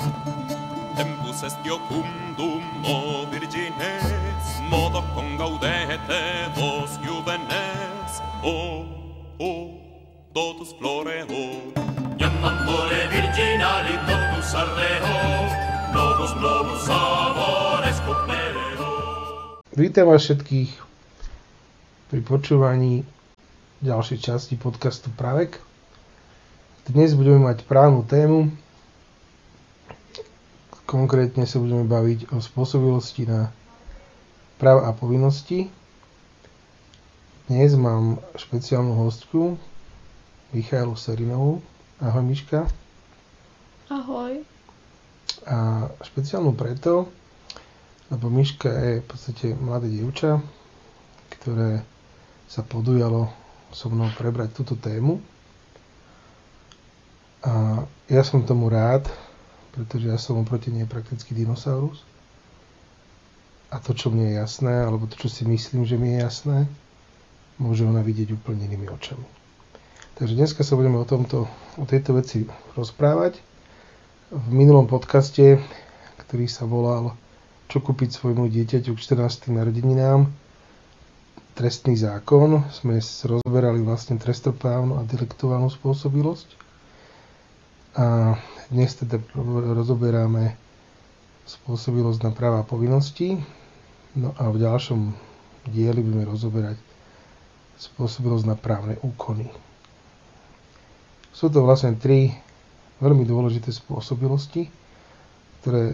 Tempus est iocundum o virgines, modo con gaudete vos juvenes, o, o, totus floreo. Iam amore virginali totus ardeo, novus novus amores copereo. Vítam vás všetkých pri počúvaní ďalšej časti podcastu Pravek. Dnes budeme mať právnu tému. Konkrétne sa budeme baviť o spôsobilosti na práv a povinnosti. Dnes mám špeciálnu hostku Michailu Serinovú. Ahoj Miška. Ahoj. A špeciálnu preto, lebo Miška je v podstate mladé dievča, ktoré sa podujalo so mnou prebrať túto tému. A ja som tomu rád, pretože ja som oproti nej prakticky dinosaurus. A to, čo mne je jasné, alebo to, čo si myslím, že mi je jasné, môže ona vidieť úplne inými očami. Takže dneska sa budeme o, tomto, o tejto veci rozprávať. V minulom podcaste, ktorý sa volal Čo kúpiť svojmu dieťaťu k 14. narodeninám, trestný zákon, sme rozberali vlastne trestoprávnu a delektuálnu spôsobilosť. A dnes teda rozoberáme spôsobilosť na práva a povinnosti. No a v ďalšom dieli budeme rozoberať spôsobilosť na právne úkony. Sú to vlastne tri veľmi dôležité spôsobilosti, ktoré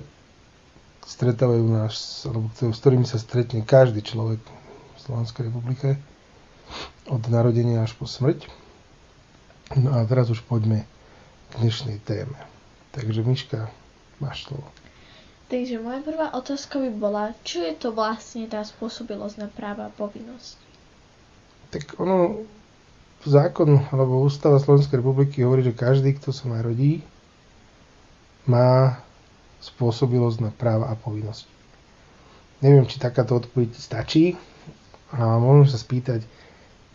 stretávajú nás, alebo s ktorými sa stretne každý človek Slovenskej republike od narodenia až po smrť. No a teraz už poďme dnešnej téme. Takže Miška, máš slovo. Takže moja prvá otázka by bola, čo je to vlastne tá spôsobilosť na práva a povinnosť? Tak ono, zákon alebo ústava Slovenskej republiky hovorí, že každý, kto sa narodí, má spôsobilosť na práva a povinnosti. Neviem, či takáto odpoveď stačí, a môžem sa spýtať,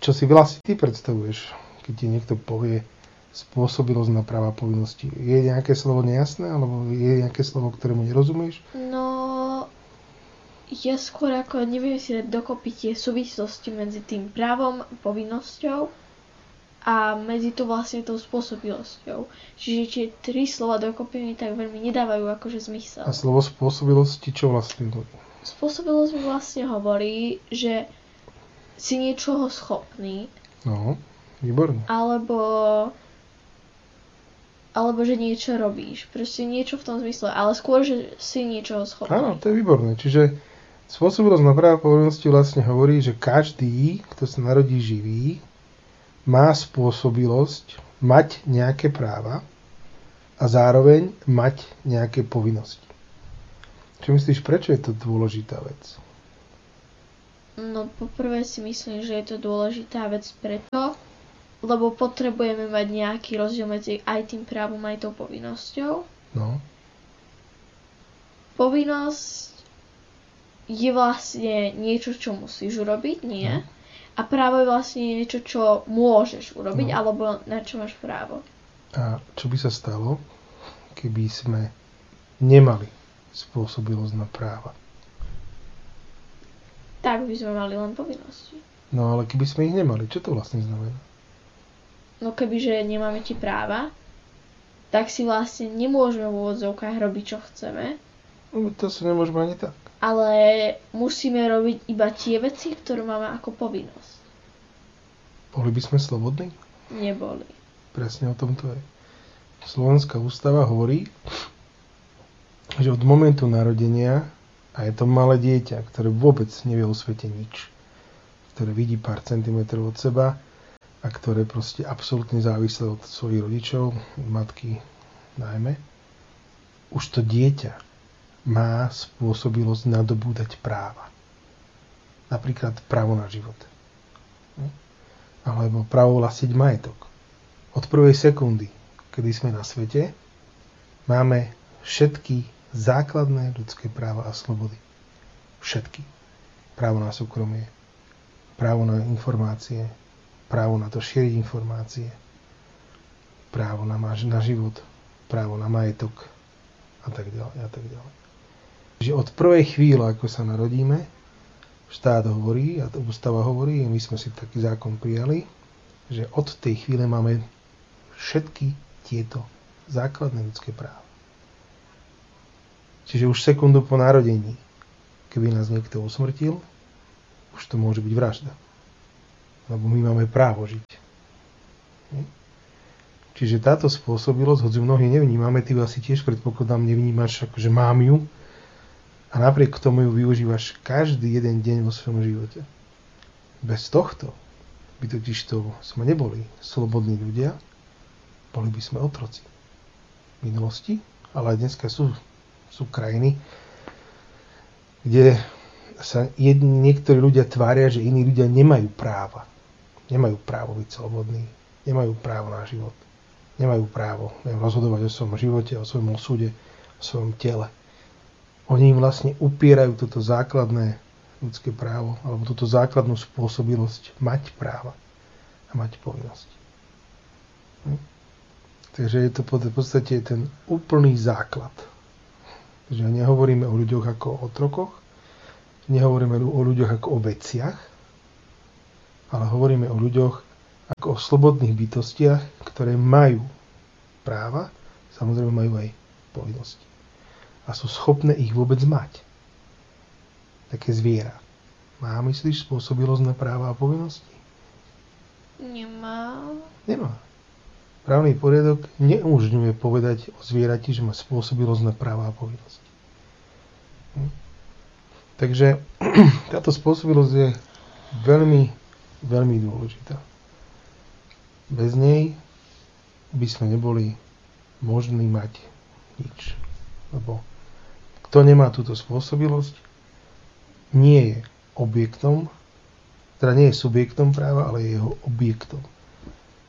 čo si vlastne ty predstavuješ, keď ti niekto povie spôsobilosť na práva povinnosti. Je nejaké slovo nejasné, alebo je nejaké slovo, ktorému nerozumieš? No, ja skôr ako neviem si dať dokopy tie súvislosti medzi tým právom, povinnosťou a medzi to vlastne tou spôsobilosťou. Čiže tie tri slova dokopy mi tak veľmi nedávajú akože zmysel. A slovo spôsobilosti čo vlastne hovorí? Spôsobilosť mi vlastne hovorí, že si niečoho schopný. No, výborne. Alebo alebo že niečo robíš. Proste niečo v tom zmysle. Ale skôr, že si niečoho schopný. Áno, to je výborné. Čiže spôsobilosť na práva povinnosti vlastne hovorí, že každý, kto sa narodí živý, má spôsobilosť mať nejaké práva a zároveň mať nejaké povinnosti. Čo myslíš, prečo je to dôležitá vec? No poprvé si myslím, že je to dôležitá vec preto, lebo potrebujeme mať nejaký rozdiel medzi aj tým právom, aj tou povinnosťou. No. Povinnosť je vlastne niečo, čo musíš urobiť, nie? No. A právo je vlastne niečo, čo môžeš urobiť, No. alebo na čo máš právo. A čo by sa stalo, keby sme nemali spôsobilosť na práva? Tak by sme mali len povinnosti. No ale keby sme ich nemali, čo to vlastne znamená? No kebyže nemáme ti práva, tak si vlastne nemôžeme v úvodzovkách robiť, čo chceme, No to sa nemôžeme ani tak. ale musíme robiť iba tie veci, ktoré máme ako povinnosť. Boli by sme slobodní? Neboli. Presne o tom to je. Slovenská ústava hovorí, že od momentu narodenia a je to malé dieťa, ktoré vôbec nevie o svete nič, ktoré vidí pár centimetrov od seba a ktoré proste absolútne závislé od svojich rodičov, od matky najmä, už to dieťa má spôsobilosť nadobúdať práva. Napríklad právo na život. Alebo právo vlastiť majetok. Od prvej sekundy, kedy sme na svete, máme všetky základné ľudské práva a slobody. Všetky. Právo na súkromie, právo na informácie, právo na to šíriť informácie, právo na, na život, právo na majetok, a tak ďalej a tak ďalej. Že od prvej chvíle, ako sa narodíme, štát hovorí, a ústava hovorí, my sme si taký zákon prijali, že od tej chvíle máme všetky tieto základné ľudské práva. Čiže už sekundu po narodení, keby nás niekto usmrtil, už to môže byť vražda. Lebo my máme právo žiť. Čiže táto spôsobilosť, hoď mnohí nevnímame, ty asi tiež predpokladám nevnímaš, akože mám ju, a napriek tomu ju využívaš každý jeden deň vo svojom živote. Bez tohto by totiž to sme neboli slobodní ľudia, boli by sme otroci. Minulosti, ale aj dneska sú, sú krajiny, kde sa jedni, niektorí ľudia tvária, že iní ľudia nemajú práva. Nemajú právo byť slobodní, nemajú právo na život, nemajú právo rozhodovať o svojom živote, o svojom osude, o svojom tele oni im vlastne upierajú toto základné ľudské právo, alebo túto základnú spôsobilosť mať práva a mať povinnosti. Hm? Takže je to v podstate ten úplný základ. Takže nehovoríme o ľuďoch ako o otrokoch, nehovoríme o ľuďoch ako o veciach, ale hovoríme o ľuďoch ako o slobodných bytostiach, ktoré majú práva, samozrejme majú aj povinnosti a sú schopné ich vôbec mať. Také zviera. Má, myslíš, spôsobilosť na práva a povinnosti? Nemá. Nemá. Právny poriadok neumožňuje povedať o zvierati, že má spôsobilosť na práva a povinnosti. Hm? Takže táto spôsobilosť je veľmi, veľmi dôležitá. Bez nej by sme neboli možní mať nič. Lebo kto nemá túto spôsobilosť, nie je objektom, teda nie je subjektom práva, ale je jeho objektom.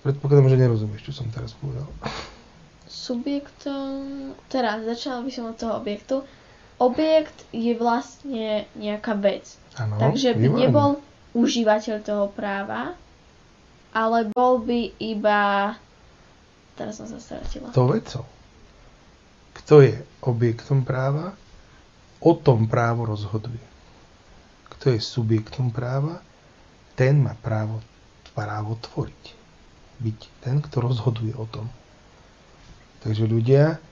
Predpokladám, že nerozumieš, čo som teraz povedal. Subjektom, teraz začala by som od toho objektu. Objekt je vlastne nejaká vec. Ano, Takže by výborné. nebol užívateľ toho práva, ale bol by iba... Teraz som sa stratila. To vecou. Kto je objektom práva o tom právo rozhoduje. Kto je subjektom práva, ten má právo, právo tvoriť. Byť ten, kto rozhoduje o tom. Takže ľudia,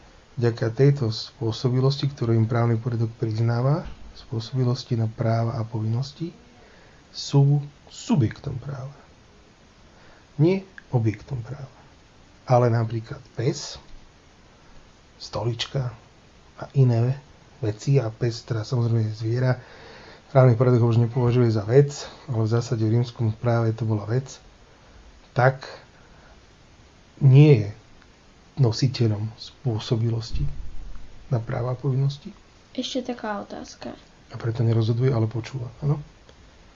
vďaka tejto spôsobilosti, ktorú im právny poriadok priznáva, spôsobilosti na práva a povinnosti, sú subjektom práva. Nie objektom práva. Ale napríklad pes, stolička a iné veci a pes, teda samozrejme je zviera. Právny poriadok už nepovažuje za vec, ale v zásade v rímskom práve to bola vec, tak nie je nositeľom spôsobilosti na práva a povinnosti. Ešte taká otázka. A preto nerozhoduje, ale počúva, áno?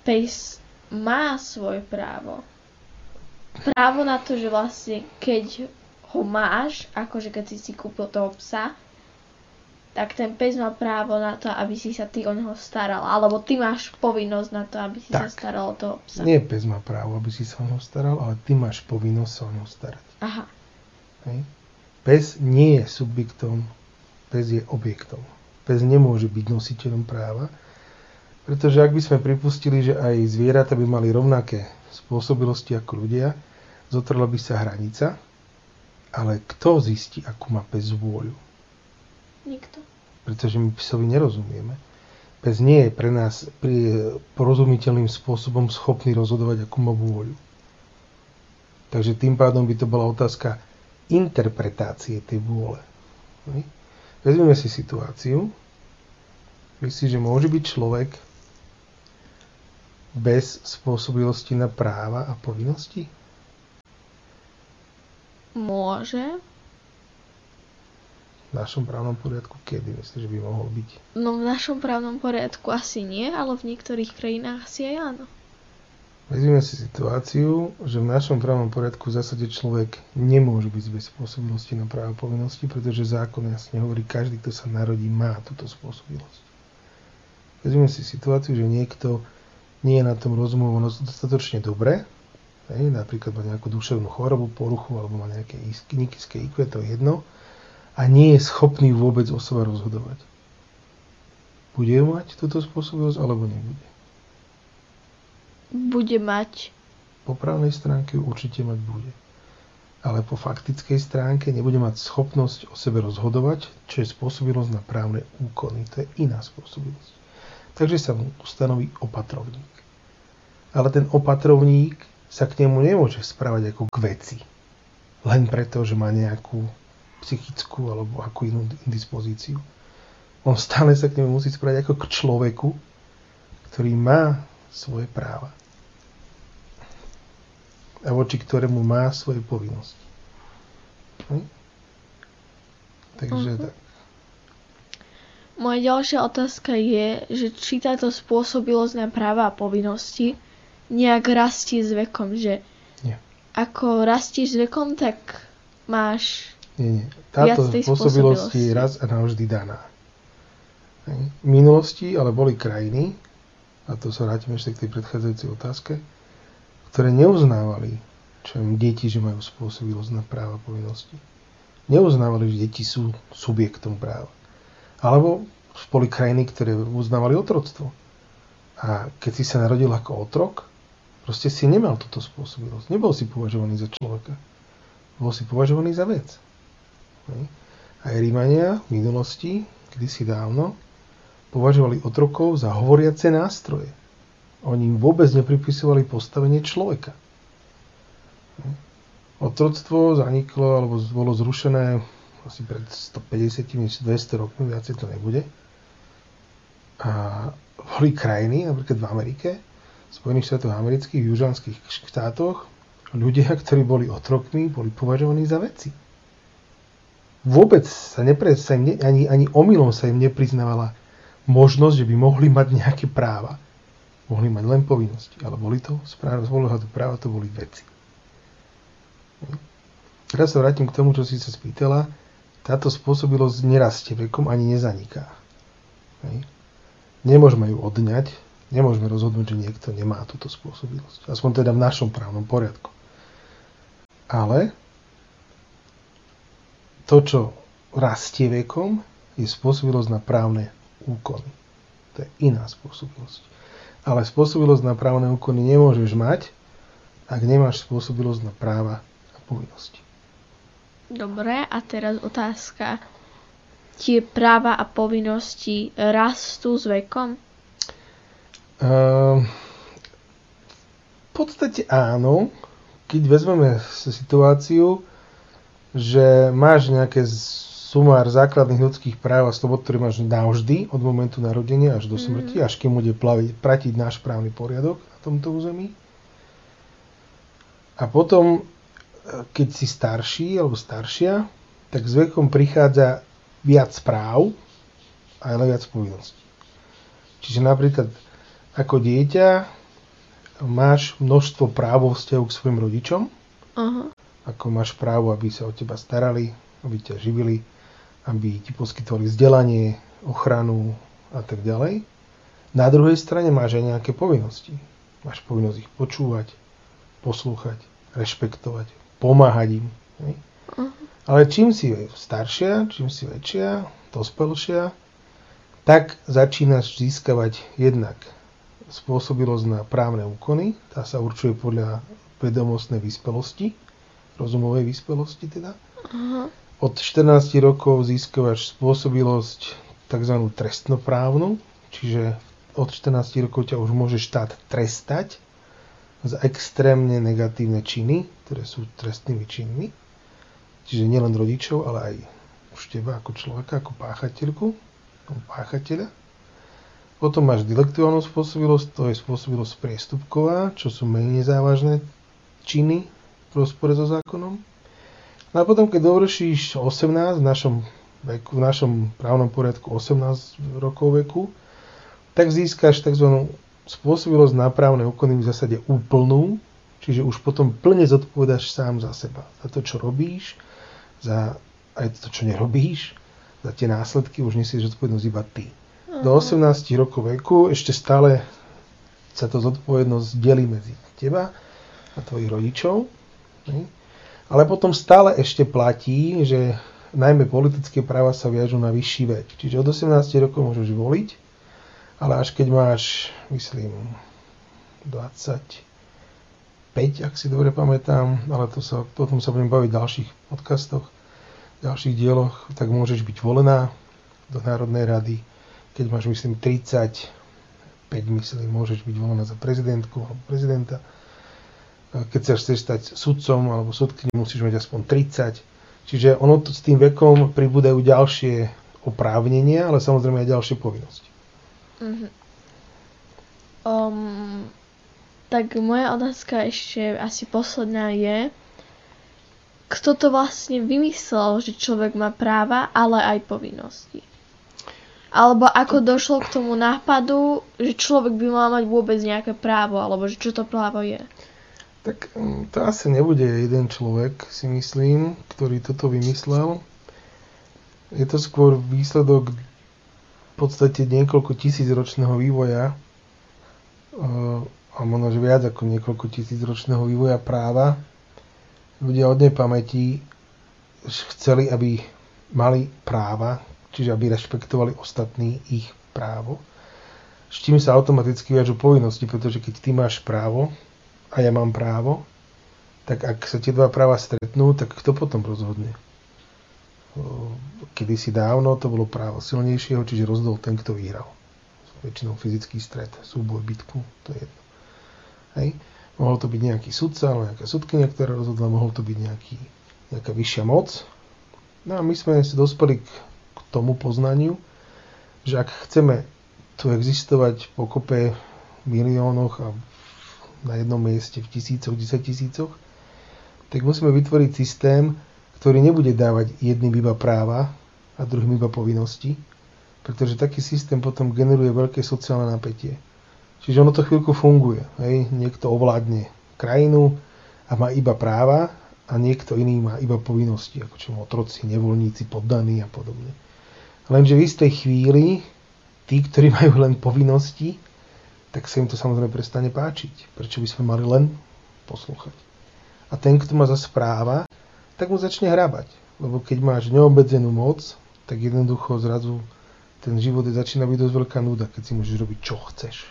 Pes má svoje právo. Právo na to, že vlastne keď ho máš, akože keď si si kúpil toho psa, tak ten pes má právo na to, aby si sa ty o neho staral. Alebo ty máš povinnosť na to, aby si tak. sa staral o toho psa. Nie pes má právo, aby si sa o neho staral, ale ty máš povinnosť sa o neho starať. Aha. Hej. Pes nie je subjektom, pes je objektom. Pes nemôže byť nositeľom práva, pretože ak by sme pripustili, že aj zvieratá by mali rovnaké spôsobilosti ako ľudia, zotrla by sa hranica, ale kto zistí, akú má pes vôľu? Nikto. Pretože my psovi nerozumieme. Pes nie je pre nás pri porozumiteľným spôsobom schopný rozhodovať, akú má vôľu. Takže tým pádom by to bola otázka interpretácie tej vôle. Vezmeme si situáciu. Myslíš, že môže byť človek bez spôsobilosti na práva a povinnosti? Môže, v našom právnom poriadku kedy myslíš, že by mohol byť? No v našom právnom poriadku asi nie, ale v niektorých krajinách asi aj áno. Vezmeme si situáciu, že v našom právnom poriadku v zásade človek nemôže byť bez spôsobilosti na právo povinnosti, pretože zákon jasne hovorí, každý, kto sa narodí, má túto spôsobilosť. Vezmeme si situáciu, že niekto nie je na tom rozumovo dostatočne dobre, hej, napríklad má nejakú duševnú chorobu, poruchu alebo má nejaké nízke IQ, to je jedno, a nie je schopný vôbec o sebe rozhodovať. Bude mať túto spôsobilosť alebo nebude? Bude mať. Po právnej stránke určite mať bude. Ale po faktickej stránke nebude mať schopnosť o sebe rozhodovať, čo je spôsobilosť na právne úkony. To je iná spôsobilosť. Takže sa mu ustanoví opatrovník. Ale ten opatrovník sa k nemu nemôže správať ako k veci. Len preto, že má nejakú psychickú alebo akú inú indispozíciu. On stále sa k nemu musí správať ako k človeku, ktorý má svoje práva a voči ktorému má svoje povinnosti. Hm? Takže uh-huh. tak. Moja ďalšia otázka je, že či táto spôsobilosť na práva a povinnosti nejak rastie s vekom, že Nie. ako rastíš s vekom, tak máš nie, nie. Táto spôsobilosť je raz a navždy daná. V minulosti ale boli krajiny, a to sa vrátime ešte k tej predchádzajúcej otázke, ktoré neuznávali čo im deti, že majú spôsobilosť na práva povinnosti. Neuznávali, že deti sú subjektom práva. Alebo boli krajiny, ktoré uznávali otroctvo. A keď si sa narodil ako otrok, proste si nemal túto spôsobilosť. Nebol si považovaný za človeka. Bol si považovaný za vec. Aj Rímania v minulosti, kedysi dávno, považovali otrokov za hovoriace nástroje. Oni im vôbec nepripisovali postavenie človeka. Otroctvo zaniklo alebo bolo zrušené asi pred 150-200 rokmi, viacej to nebude. A boli krajiny, napríklad v Amerike, v Spojených štátoch amerických, v južanských štátoch, ľudia, ktorí boli otrokmi, boli považovaní za veci. Vôbec sa, nepre, sa im ne, ani, ani omylom sa im nepriznávala možnosť, že by mohli mať nejaké práva. Mohli mať len povinnosti, ale boli to, z pohľadu práva, to boli veci. Teraz sa vrátim k tomu, čo si sa spýtala. Táto spôsobilosť nerastie vekom ani nezaniká. Nemôžeme ju odňať, nemôžeme rozhodnúť, že niekto nemá túto spôsobilosť. Aspoň teda v našom právnom poriadku. Ale to, čo rastie vekom, je spôsobilosť na právne úkony. To je iná spôsobilosť. Ale spôsobilosť na právne úkony nemôžeš mať, ak nemáš spôsobilosť na práva a povinnosti. Dobre, a teraz otázka. Tie práva a povinnosti rastú s vekom? Uh, v podstate áno. Keď vezmeme situáciu, že máš nejaké sumár základných ľudských práv a slobod, ktoré máš navždy od momentu narodenia až do smrti, mm. až kým bude plaviť, pratiť náš právny poriadok na tomto území. A potom, keď si starší alebo staršia, tak s vekom prichádza viac práv a ale viac povinností. Čiže napríklad ako dieťa máš množstvo práv vo vzťahu k svojim rodičom. Uh-huh. Ako máš právo, aby sa o teba starali, aby ťa živili, aby ti poskytovali vzdelanie, ochranu a tak ďalej. Na druhej strane máš aj nejaké povinnosti. Máš povinnosť ich počúvať, poslúchať, rešpektovať, pomáhať im. Uh-huh. Ale čím si staršia, čím si väčšia, dospelšia, tak začínaš získavať jednak spôsobilosť na právne úkony. Tá sa určuje podľa vedomostnej vyspelosti, rozumovej vyspelosti teda. Uh-huh. Od 14 rokov získavaš spôsobilosť tzv. trestnoprávnu, čiže od 14 rokov ťa už môže štát trestať za extrémne negatívne činy, ktoré sú trestnými činmi. Čiže nielen rodičov, ale aj už teba ako človeka, ako páchateľku, ako páchateľa. Potom máš dilektuálnu spôsobilosť, to je spôsobilosť priestupková, čo sú menej závažné činy v rozpore so zákonom. No a potom, keď dovršíš 18 v našom, veku, v našom právnom poriadku 18 rokov veku, tak získaš tzv spôsobilosť na právne úkony v zásade úplnú, čiže už potom plne zodpovedáš sám za seba. Za to, čo robíš, za aj to, čo nerobíš, za tie následky už nesieš zodpovednosť iba ty. Do 18 rokov veku ešte stále sa to zodpovednosť delí medzi teba a tvojich rodičov. Ale potom stále ešte platí, že najmä politické práva sa viažú na vyšší vek. Čiže od 18 rokov môžeš voliť, ale až keď máš, myslím, 25, ak si dobre pamätám, ale to sa, o tom sa budem baviť v ďalších podcastoch, v ďalších dieloch, tak môžeš byť volená do Národnej rady. Keď máš, myslím, 35, myslím, môžeš byť volená za prezidentku alebo prezidenta. Keď sa chceš stať sudcom alebo sudkyni, musíš mať aspoň 30 Čiže ono to, s tým vekom pribúdajú ďalšie oprávnenia, ale samozrejme aj ďalšie povinnosti. Mm-hmm. Um, tak moja otázka ešte asi posledná je, kto to vlastne vymyslel, že človek má práva, ale aj povinnosti? Alebo ako došlo k tomu nápadu, že človek by mal mať vôbec nejaké právo, alebo že čo to právo je? Tak mm, to asi nebude jeden človek, si myslím, ktorý toto vymyslel. Je to skôr výsledok v podstate niekoľko tisíc ročného vývoja eh, a možno že viac ako niekoľko tisíc ročného vývoja práva. Ľudia od nepamäti chceli, aby mali práva, čiže aby rešpektovali ostatní ich právo. S čím sa automaticky viažu povinnosti, pretože keď ty máš právo, a ja mám právo, tak ak sa tie dva práva stretnú, tak kto potom rozhodne? Kedy si dávno to bolo právo silnejšieho, čiže rozhodol ten, kto vyhral. Väčšinou fyzický stret, súboj, bitku, to je jedno. Hej. Mohol to byť nejaký sudca, alebo nejaká sudkynia, ktorá rozhodla, mohol to byť nejaký, nejaká vyššia moc. No a my sme si dospeli k, k tomu poznaniu, že ak chceme tu existovať po kope miliónoch a na jednom mieste v tisícoch, desať tisícoch, tak musíme vytvoriť systém, ktorý nebude dávať jedným iba práva a druhým iba povinnosti, pretože taký systém potom generuje veľké sociálne napätie. Čiže ono to chvíľku funguje. Hej? Niekto ovládne krajinu a má iba práva a niekto iný má iba povinnosti, ako čo otroci, nevoľníci, poddaní a podobne. Lenže v istej chvíli tí, ktorí majú len povinnosti, tak sa im to samozrejme prestane páčiť. Prečo by sme mali len poslúchať? A ten, kto ma zase práva, tak mu začne hrabať. Lebo keď máš neobmedzenú moc, tak jednoducho zrazu ten život je začína byť dosť veľká nuda, keď si môžeš robiť, čo chceš.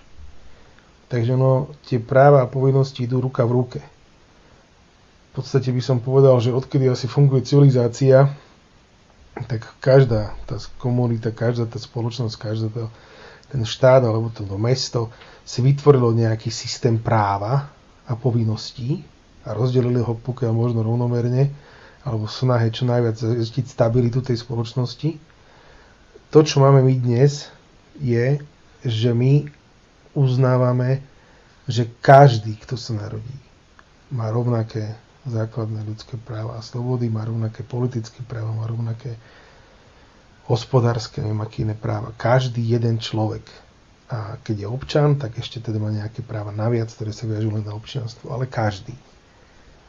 Takže no, tie práva a povinnosti idú ruka v ruke. V podstate by som povedal, že odkedy asi funguje civilizácia, tak každá tá komunita, každá tá spoločnosť, každá tá ten štát alebo to mesto si vytvorilo nejaký systém práva a povinností a rozdelili ho pokiaľ možno rovnomerne alebo snahe čo najviac zistiť stabilitu tej spoločnosti. To, čo máme my dnes, je, že my uznávame, že každý, kto sa narodí, má rovnaké základné ľudské práva a slobody, má rovnaké politické práva, má rovnaké hospodárske, neviem aké iné práva. Každý jeden človek. A keď je občan, tak ešte teda má nejaké práva naviac, ktoré sa viažú len na občianstvo. Ale každý.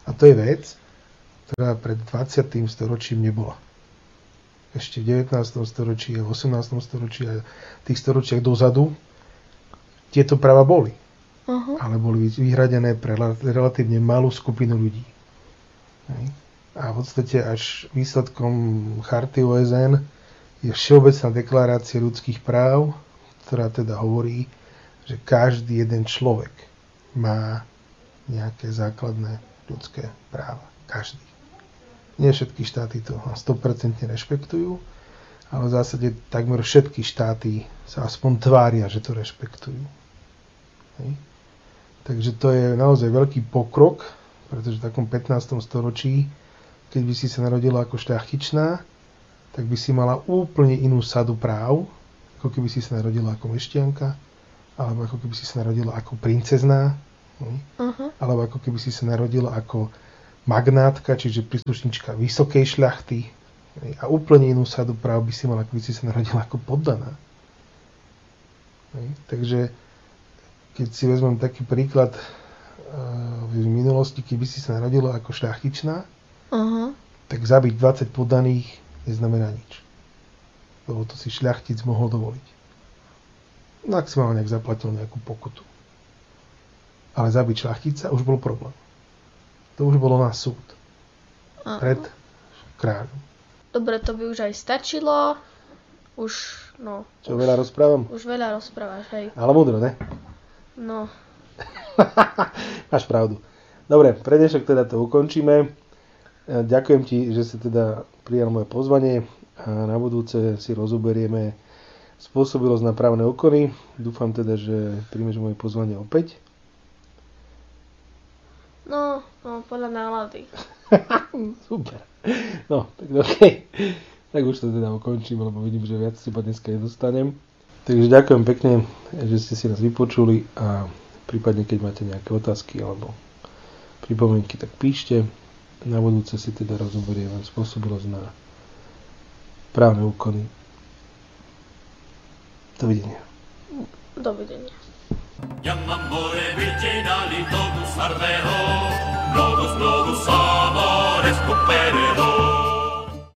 A to je vec, ktorá pred 20. storočím nebola. Ešte v 19. storočí a v 18. storočí a tých storočiach dozadu tieto práva boli. Uh-huh. Ale boli vyhradené pre relatívne malú skupinu ľudí. A v podstate až výsledkom charty OSN je Všeobecná deklarácia ľudských práv, ktorá teda hovorí, že každý jeden človek má nejaké základné ľudské práva. Každý. Nie všetky štáty to 100% rešpektujú, ale v zásade takmer všetky štáty sa aspoň tvária, že to rešpektujú. Hej. Takže to je naozaj veľký pokrok, pretože v takom 15. storočí, keď by si sa narodila ako šľachtičná, tak by si mala úplne inú sadu práv, ako keby si sa narodila ako mešťanka, alebo ako keby si sa narodila ako princezná, uh-huh. alebo ako keby si sa narodila ako magnátka, čiže príslušnička vysokej šľachty. A úplne inú sadu práv by si mala, ako by si sa narodila ako poddaná. Takže keď si vezmem taký príklad v minulosti, keby si sa narodila ako šľachtičná, uh-huh. tak zabiť 20 poddaných neznamená nič. Lebo to si šľachtic mohol dovoliť. Maximálne, ak zaplatil nejakú pokutu. Ale zabiť šľachtica už bol problém. To už bolo na súd. Pred kráľom. Dobre, to by už aj stačilo. Už, no, Čo veľa rozprávam? už veľa rozprávaš, hej. Ale múdro, ne? No, Máš pravdu. Dobre, pre dnešok teda to ukončíme. E, Ďakujem ti, že si teda prijal moje pozvanie a na budúce si rozoberieme spôsobilosť na právne úkony. Dúfam teda, že príjmeš moje pozvanie opäť. no, no, podľa nálady. Super. No, tak OK. Tak už to teda ukončím, lebo vidím, že viac si dneska nedostanem. Takže ďakujem pekne, že ste si nás vypočuli a prípadne keď máte nejaké otázky alebo pripomienky, tak píšte. Na budúce si teda rozoberieme spôsobilosť na právne úkony. Dovidenia. Dovidenia. Jam amore virginali totus ardeo, novus novus amores cuperero.